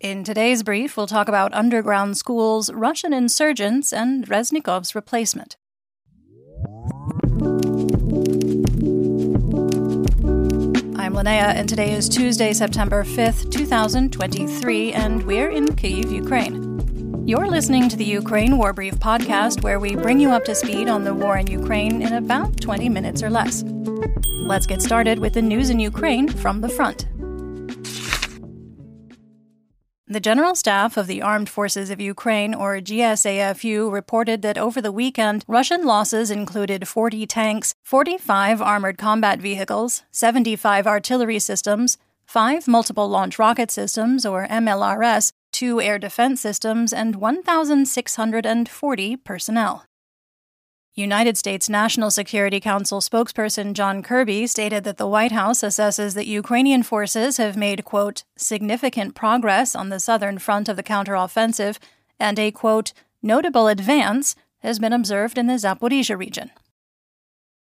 In today's brief, we'll talk about underground schools, Russian insurgents, and Reznikov's replacement. I'm Linnea, and today is Tuesday, September 5th, 2023, and we're in Kyiv, Ukraine. You're listening to the Ukraine War Brief podcast, where we bring you up to speed on the war in Ukraine in about 20 minutes or less. Let's get started with the news in Ukraine from the front. The General Staff of the Armed Forces of Ukraine, or GSAFU, reported that over the weekend, Russian losses included 40 tanks, 45 armored combat vehicles, 75 artillery systems, 5 multiple launch rocket systems, or MLRS, 2 air defense systems, and 1,640 personnel. United States National Security Council spokesperson John Kirby stated that the White House assesses that Ukrainian forces have made, quote, significant progress on the southern front of the counteroffensive, and a, quote, notable advance has been observed in the Zaporizhia region.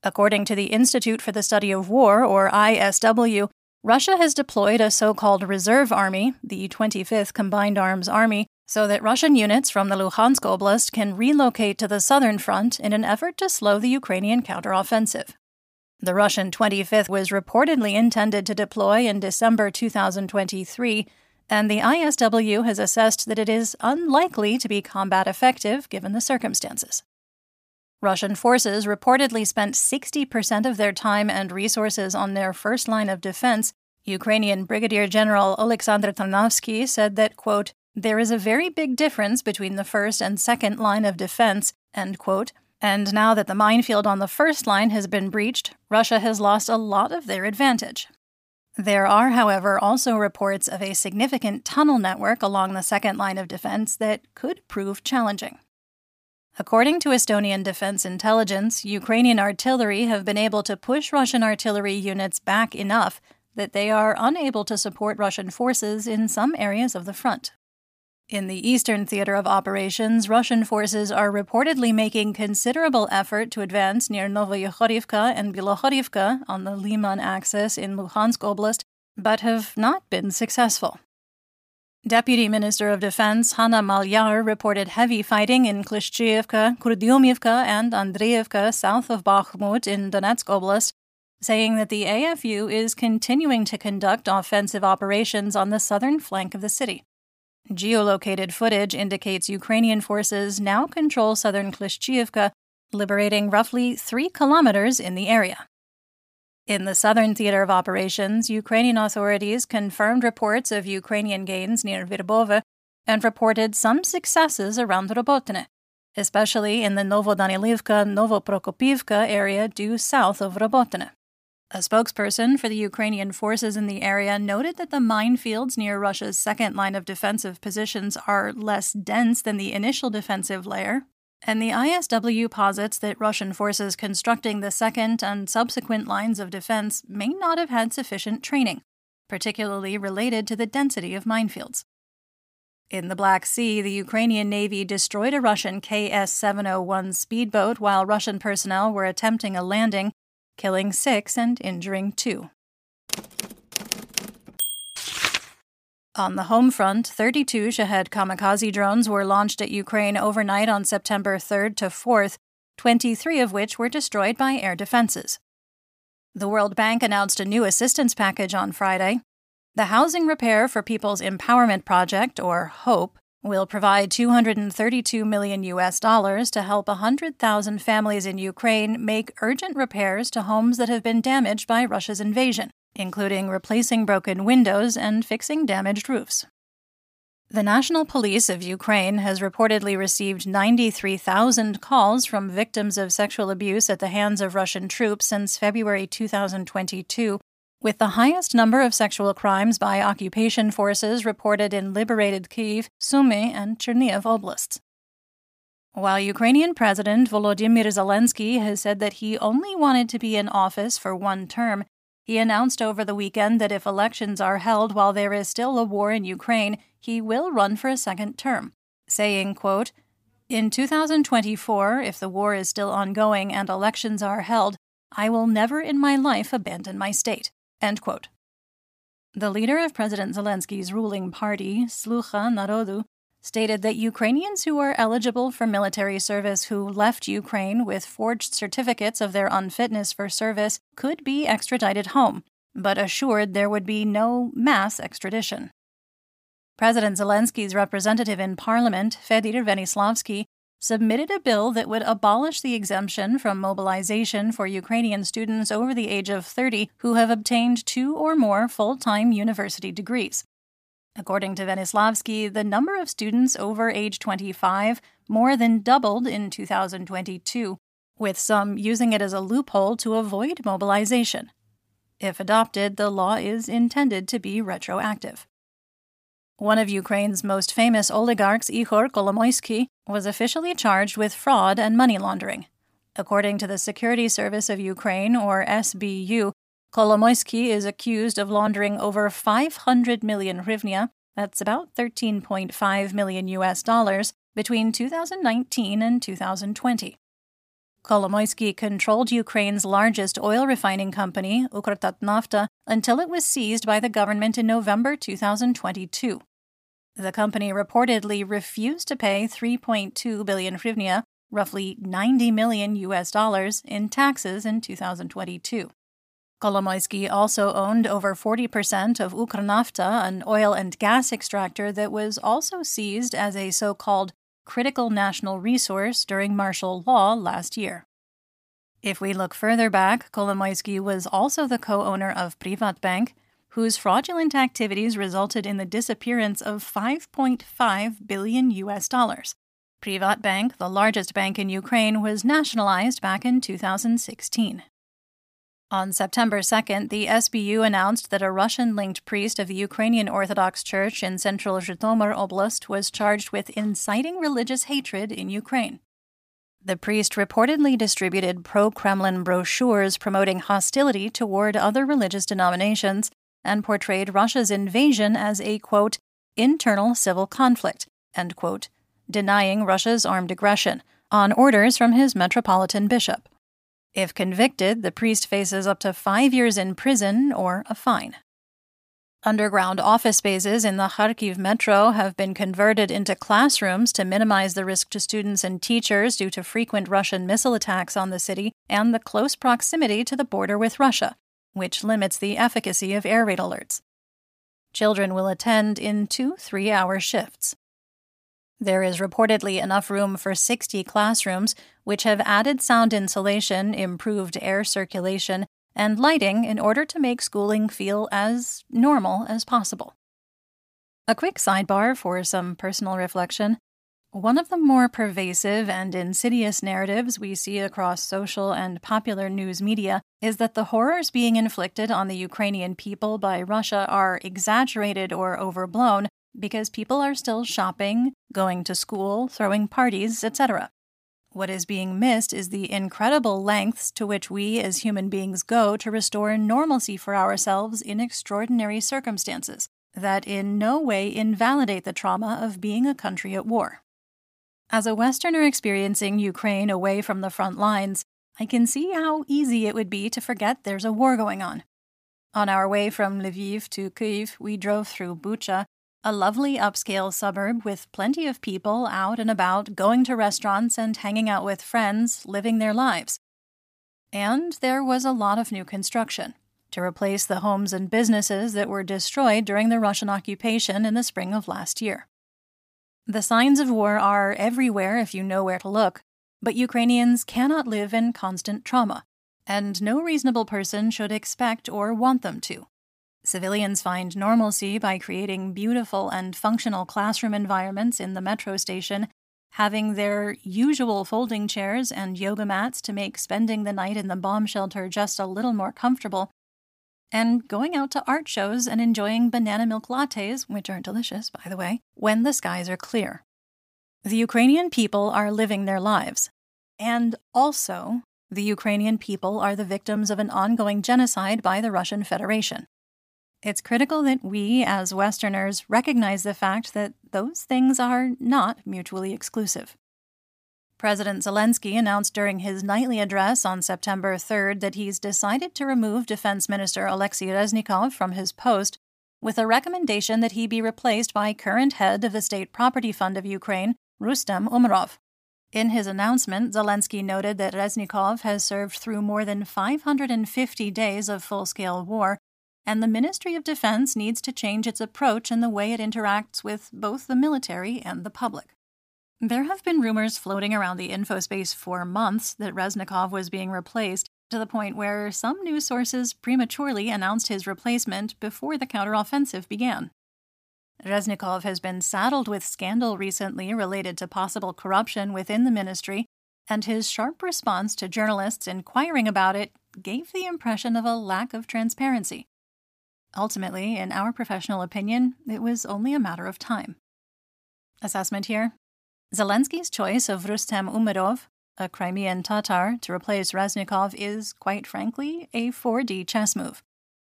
According to the Institute for the Study of War, or ISW, Russia has deployed a so called reserve army, the 25th Combined Arms Army, so that Russian units from the Luhansk Oblast can relocate to the southern front in an effort to slow the Ukrainian counteroffensive. The Russian 25th was reportedly intended to deploy in December 2023, and the ISW has assessed that it is unlikely to be combat effective given the circumstances. Russian forces reportedly spent 60% of their time and resources on their first line of defense. Ukrainian Brigadier General Oleksandr Tarnovsky said that, quote, there is a very big difference between the first and second line of defense, end quote. And now that the minefield on the first line has been breached, Russia has lost a lot of their advantage. There are, however, also reports of a significant tunnel network along the second line of defense that could prove challenging. According to Estonian Defense Intelligence, Ukrainian artillery have been able to push Russian artillery units back enough that they are unable to support Russian forces in some areas of the front. In the eastern theater of operations, Russian forces are reportedly making considerable effort to advance near Novoyekhovka and Bilohorivka on the Liman axis in Luhansk Oblast, but have not been successful. Deputy Minister of Defense Hanna Maliar reported heavy fighting in Klishchiivka, Kurdyumivka, and Andreevka south of Bakhmut in Donetsk Oblast, saying that the AFU is continuing to conduct offensive operations on the southern flank of the city. Geolocated footage indicates Ukrainian forces now control southern Klishchiivka, liberating roughly three kilometers in the area. In the southern theater of operations, Ukrainian authorities confirmed reports of Ukrainian gains near Verbove and reported some successes around Robotne, especially in the Novodanilivka Novoprokopivka area due south of Robotne. A spokesperson for the Ukrainian forces in the area noted that the minefields near Russia's second line of defensive positions are less dense than the initial defensive layer, and the ISW posits that Russian forces constructing the second and subsequent lines of defense may not have had sufficient training, particularly related to the density of minefields. In the Black Sea, the Ukrainian Navy destroyed a Russian KS 701 speedboat while Russian personnel were attempting a landing killing six and injuring two. On the home front, 32 Shahed kamikaze drones were launched at Ukraine overnight on September 3rd to 4th, 23 of which were destroyed by air defenses. The World Bank announced a new assistance package on Friday. The Housing Repair for People's Empowerment Project, or HOPE, will provide 232 million US dollars to help 100,000 families in Ukraine make urgent repairs to homes that have been damaged by Russia's invasion, including replacing broken windows and fixing damaged roofs. The National Police of Ukraine has reportedly received 93,000 calls from victims of sexual abuse at the hands of Russian troops since February 2022, with the highest number of sexual crimes by occupation forces reported in liberated Kyiv, Sumy, and Chernihiv oblasts. While Ukrainian President Volodymyr Zelensky has said that he only wanted to be in office for one term, he announced over the weekend that if elections are held while there is still a war in Ukraine, he will run for a second term, saying, quote, In 2024, if the war is still ongoing and elections are held, I will never in my life abandon my state. End quote. The leader of President Zelensky's ruling party, Sluha Narodu, stated that Ukrainians who are eligible for military service who left Ukraine with forged certificates of their unfitness for service could be extradited home, but assured there would be no mass extradition. President Zelensky's representative in parliament, Fedir Venislavsky, submitted a bill that would abolish the exemption from mobilization for Ukrainian students over the age of 30 who have obtained two or more full time university degrees. According to Venislavsky, the number of students over age 25 more than doubled in 2022, with some using it as a loophole to avoid mobilization. If adopted, the law is intended to be retroactive. One of Ukraine's most famous oligarchs, Ihor Kolomoisky, was officially charged with fraud and money laundering. According to the Security Service of Ukraine, or SBU, Kolomoisky is accused of laundering over 500 million hryvnia, that's about 13.5 million US dollars, between 2019 and 2020. Kolomoisky controlled Ukraine's largest oil refining company, Ukrtatnafta, until it was seized by the government in November 2022. The company reportedly refused to pay 3.2 billion hryvnia, roughly 90 million US dollars, in taxes in 2022. Kolomoisky also owned over 40% of Ukrnafta, an oil and gas extractor that was also seized as a so called critical national resource during martial law last year. If we look further back, Kolomoisky was also the co owner of Privatbank, whose fraudulent activities resulted in the disappearance of 5.5 billion US dollars. Privatbank, the largest bank in Ukraine, was nationalized back in 2016. On September 2nd, the SBU announced that a Russian linked priest of the Ukrainian Orthodox Church in central Zhytomyr Oblast was charged with inciting religious hatred in Ukraine. The priest reportedly distributed pro Kremlin brochures promoting hostility toward other religious denominations and portrayed Russia's invasion as a, quote, internal civil conflict, end quote, denying Russia's armed aggression, on orders from his metropolitan bishop. If convicted, the priest faces up to five years in prison or a fine. Underground office spaces in the Kharkiv metro have been converted into classrooms to minimize the risk to students and teachers due to frequent Russian missile attacks on the city and the close proximity to the border with Russia, which limits the efficacy of air raid alerts. Children will attend in two three hour shifts. There is reportedly enough room for 60 classrooms, which have added sound insulation, improved air circulation, and lighting in order to make schooling feel as normal as possible. A quick sidebar for some personal reflection. One of the more pervasive and insidious narratives we see across social and popular news media is that the horrors being inflicted on the Ukrainian people by Russia are exaggerated or overblown because people are still shopping, going to school, throwing parties, etc. What is being missed is the incredible lengths to which we as human beings go to restore normalcy for ourselves in extraordinary circumstances that in no way invalidate the trauma of being a country at war. As a Westerner experiencing Ukraine away from the front lines, I can see how easy it would be to forget there's a war going on. On our way from Lviv to Kyiv, we drove through Bucha, a lovely upscale suburb with plenty of people out and about, going to restaurants and hanging out with friends, living their lives. And there was a lot of new construction to replace the homes and businesses that were destroyed during the Russian occupation in the spring of last year. The signs of war are everywhere if you know where to look, but Ukrainians cannot live in constant trauma, and no reasonable person should expect or want them to. Civilians find normalcy by creating beautiful and functional classroom environments in the metro station, having their usual folding chairs and yoga mats to make spending the night in the bomb shelter just a little more comfortable, and going out to art shows and enjoying banana milk lattes, which are delicious, by the way, when the skies are clear. The Ukrainian people are living their lives. And also, the Ukrainian people are the victims of an ongoing genocide by the Russian Federation. It's critical that we, as Westerners, recognize the fact that those things are not mutually exclusive. President Zelensky announced during his nightly address on September 3rd that he's decided to remove Defense Minister Alexei Reznikov from his post with a recommendation that he be replaced by current head of the State Property Fund of Ukraine, Rustem Umerov. In his announcement, Zelensky noted that Reznikov has served through more than 550 days of full scale war, and the Ministry of Defense needs to change its approach in the way it interacts with both the military and the public. There have been rumors floating around the infospace for months that Reznikov was being replaced, to the point where some news sources prematurely announced his replacement before the counteroffensive began. Reznikov has been saddled with scandal recently related to possible corruption within the ministry, and his sharp response to journalists inquiring about it gave the impression of a lack of transparency. Ultimately, in our professional opinion, it was only a matter of time. Assessment here Zelensky's choice of Rustem Umerov, a Crimean Tatar, to replace Reznikov is, quite frankly, a 4D chess move.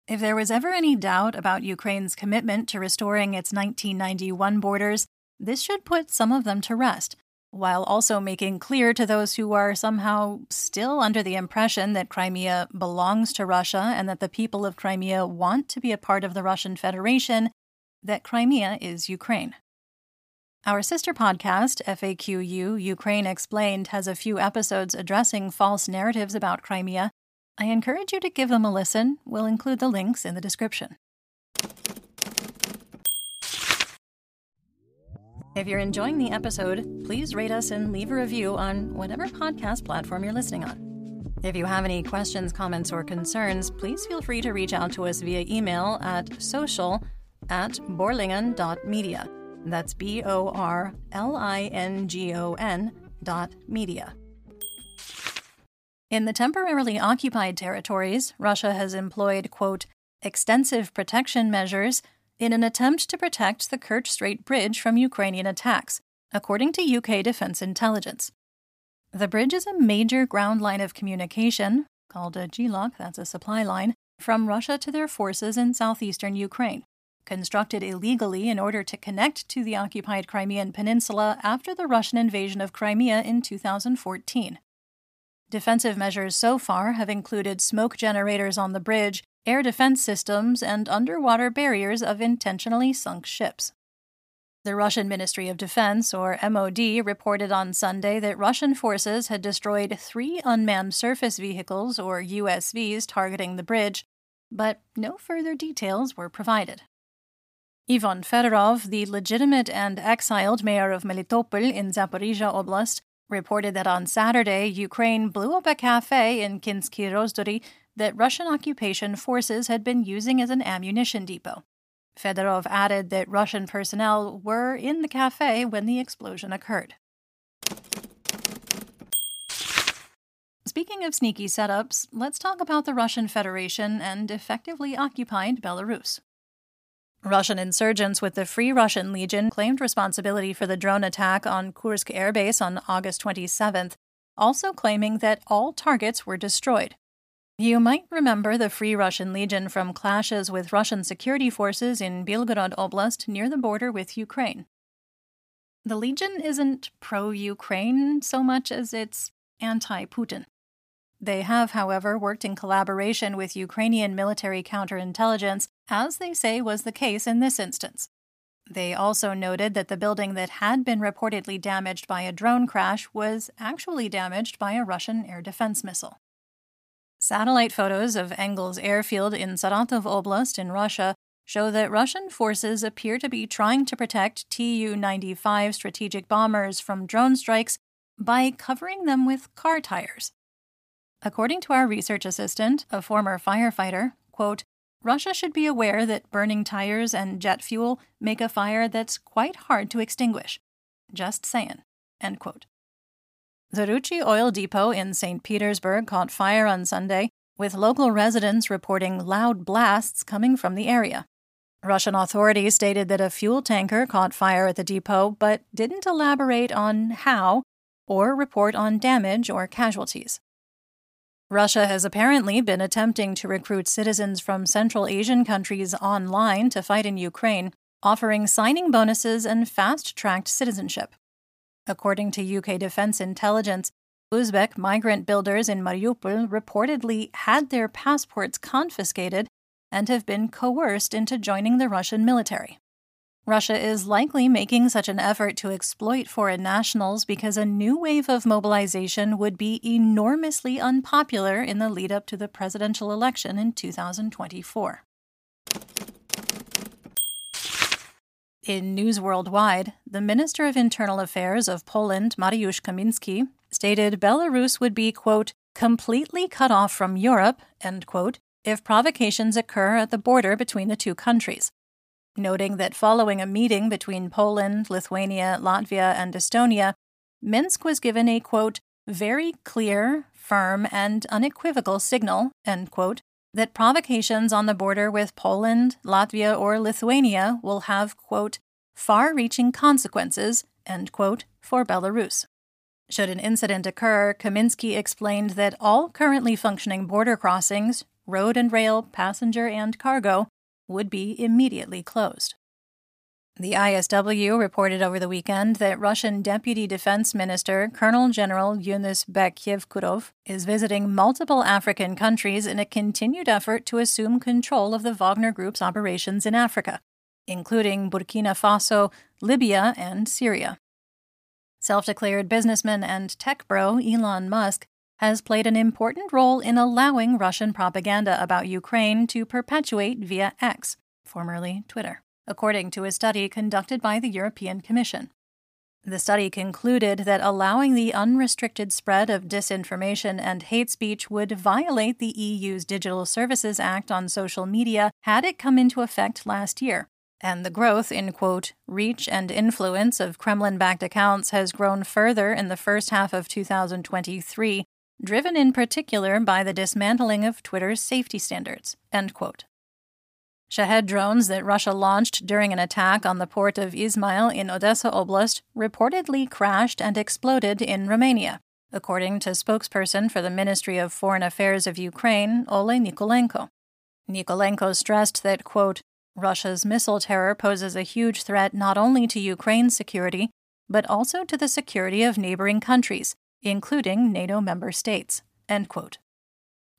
If there was ever any doubt about Ukraine's commitment to restoring its 1991 borders, this should put some of them to rest, while also making clear to those who are somehow still under the impression that Crimea belongs to Russia and that the people of Crimea want to be a part of the Russian Federation that Crimea is Ukraine. Our sister podcast, FAQU Ukraine Explained, has a few episodes addressing false narratives about Crimea I encourage you to give them a listen. We'll include the links in the description. If you're enjoying the episode, please rate us and leave a review on whatever podcast platform you're listening on. If you have any questions, comments, or concerns, please feel free to reach out to us via email at social at borlingon.media. That's B O R L I N G O N dot media. In the temporarily occupied territories, Russia has employed, quote, extensive protection measures in an attempt to protect the Kerch Strait Bridge from Ukrainian attacks, according to UK Defense Intelligence. The bridge is a major ground line of communication, called a GLOC, that's a supply line, from Russia to their forces in southeastern Ukraine, constructed illegally in order to connect to the occupied Crimean Peninsula after the Russian invasion of Crimea in 2014. Defensive measures so far have included smoke generators on the bridge, air defense systems, and underwater barriers of intentionally sunk ships. The Russian Ministry of Defense, or MOD, reported on Sunday that Russian forces had destroyed three unmanned surface vehicles, or USVs, targeting the bridge, but no further details were provided. Ivan Fedorov, the legitimate and exiled mayor of Melitopol in Zaporizhia Oblast, reported that on Saturday, Ukraine blew up a cafe in Kinsky Rozhdory that Russian occupation forces had been using as an ammunition depot. Fedorov added that Russian personnel were in the cafe when the explosion occurred. Speaking of sneaky setups, let's talk about the Russian Federation and effectively occupied Belarus. Russian insurgents with the Free Russian Legion claimed responsibility for the drone attack on Kursk Air Base on August 27th, also claiming that all targets were destroyed. You might remember the Free Russian Legion from clashes with Russian security forces in Belgorod Oblast near the border with Ukraine. The Legion isn't pro Ukraine so much as it's anti Putin. They have, however, worked in collaboration with Ukrainian military counterintelligence, as they say was the case in this instance. They also noted that the building that had been reportedly damaged by a drone crash was actually damaged by a Russian air defense missile. Satellite photos of Engels airfield in Saratov Oblast in Russia show that Russian forces appear to be trying to protect Tu 95 strategic bombers from drone strikes by covering them with car tires. According to our research assistant, a former firefighter, quote, Russia should be aware that burning tires and jet fuel make a fire that's quite hard to extinguish. Just saying. End quote. The Ruchi oil depot in St. Petersburg caught fire on Sunday, with local residents reporting loud blasts coming from the area. Russian authorities stated that a fuel tanker caught fire at the depot, but didn't elaborate on how or report on damage or casualties. Russia has apparently been attempting to recruit citizens from Central Asian countries online to fight in Ukraine, offering signing bonuses and fast tracked citizenship. According to UK Defense Intelligence, Uzbek migrant builders in Mariupol reportedly had their passports confiscated and have been coerced into joining the Russian military. Russia is likely making such an effort to exploit foreign nationals because a new wave of mobilization would be enormously unpopular in the lead up to the presidential election in 2024. In News Worldwide, the Minister of Internal Affairs of Poland, Mariusz Kamiński, stated Belarus would be, quote, completely cut off from Europe, end quote, if provocations occur at the border between the two countries, noting that following a meeting between Poland, Lithuania, Latvia, and Estonia, Minsk was given a, quote, very clear, firm, and unequivocal signal, end quote, that provocations on the border with Poland, Latvia, or Lithuania will have, quote, far reaching consequences, end quote, for Belarus. Should an incident occur, Kamiński explained that all currently functioning border crossings, road and rail, passenger, and cargo, would be immediately closed. The ISW reported over the weekend that Russian Deputy Defense Minister Colonel General Yunus Bek-Yevkurov is visiting multiple African countries in a continued effort to assume control of the Wagner Group's operations in Africa, including Burkina Faso, Libya, and Syria. Self declared businessman and tech bro Elon Musk has played an important role in allowing Russian propaganda about Ukraine to perpetuate via X, formerly Twitter according to a study conducted by the European Commission. The study concluded that allowing the unrestricted spread of disinformation and hate speech would violate the EU's Digital Services Act on social media had it come into effect last year. And the growth in, quote, reach and influence of Kremlin backed accounts has grown further in the first half of 2023, driven in particular by the dismantling of Twitter's safety standards, end quote. Shahed drones that Russia launched during an attack on the port of Izmail in Odessa Oblast reportedly crashed and exploded in Romania, according to spokesperson for the Ministry of Foreign Affairs of Ukraine, Oleh Nikolenko. Nikolenko stressed that, quote, Russia's missile terror poses a huge threat not only to Ukraine's security, but also to the security of neighboring countries, including NATO member states. End quote.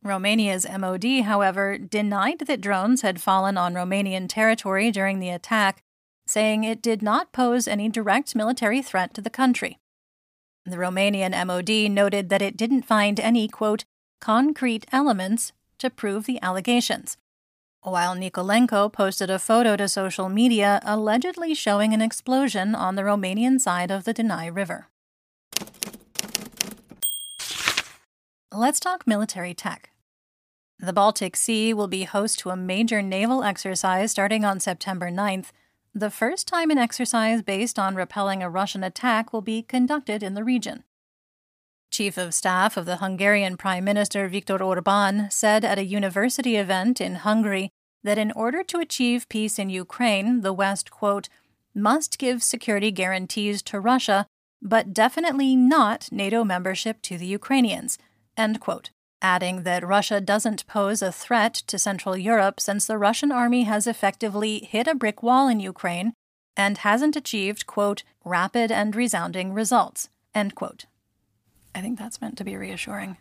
Romania's MOD, however, denied that drones had fallen on Romanian territory during the attack, saying it did not pose any direct military threat to the country. The Romanian MOD noted that it didn't find any, quote, concrete elements to prove the allegations, while Nikolenko posted a photo to social media allegedly showing an explosion on the Romanian side of the Danai River. Let's talk military tech. The Baltic Sea will be host to a major naval exercise starting on September 9th. The first time an exercise based on repelling a Russian attack will be conducted in the region. Chief of Staff of the Hungarian Prime Minister Viktor Orban said at a university event in Hungary that in order to achieve peace in Ukraine, the West, quote, must give security guarantees to Russia, but definitely not NATO membership to the Ukrainians, end quote adding that Russia doesn't pose a threat to Central Europe since the Russian army has effectively hit a brick wall in Ukraine and hasn't achieved, quote, rapid and resounding results, end quote. I think that's meant to be reassuring.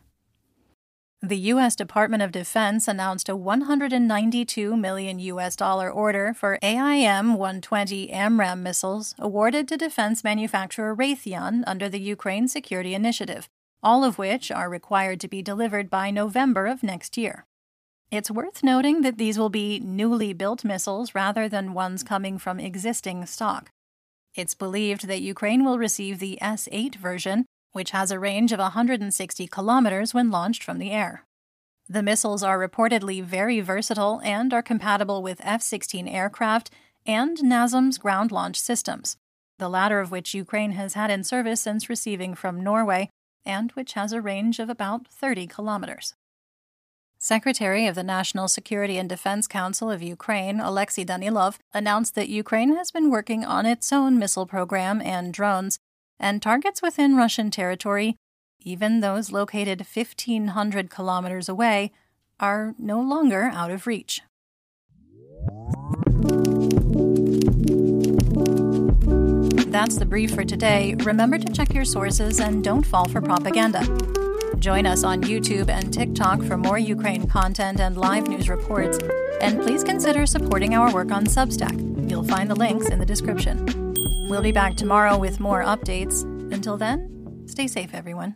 The U.S. Department of Defense announced a 192 million U.S. dollar order for AIM-120 AMRAAM missiles awarded to defense manufacturer Raytheon under the Ukraine Security Initiative, all of which are required to be delivered by November of next year. It's worth noting that these will be newly built missiles rather than ones coming from existing stock. It's believed that Ukraine will receive the C 8 version, which has a range of 160 kilometers when launched from the air. The missiles are reportedly very versatile and are compatible with F 16 aircraft and NASAMS ground launch systems, the latter of which Ukraine has had in service since receiving from Norway and which has a range of about 30 kilometers. Secretary of the National Security and Defense Council of Ukraine, Alexei Danilov, announced that Ukraine has been working on its own missile program and drones, and targets within Russian territory, even those located 1,500 kilometers away, are no longer out of reach. That's the brief for today. Remember to check your sources and don't fall for propaganda. Join us on YouTube and TikTok for more Ukraine content and live news reports. And please consider supporting our work on Substack. You'll find the links in the description. We'll be back tomorrow with more updates. Until then, stay safe, everyone.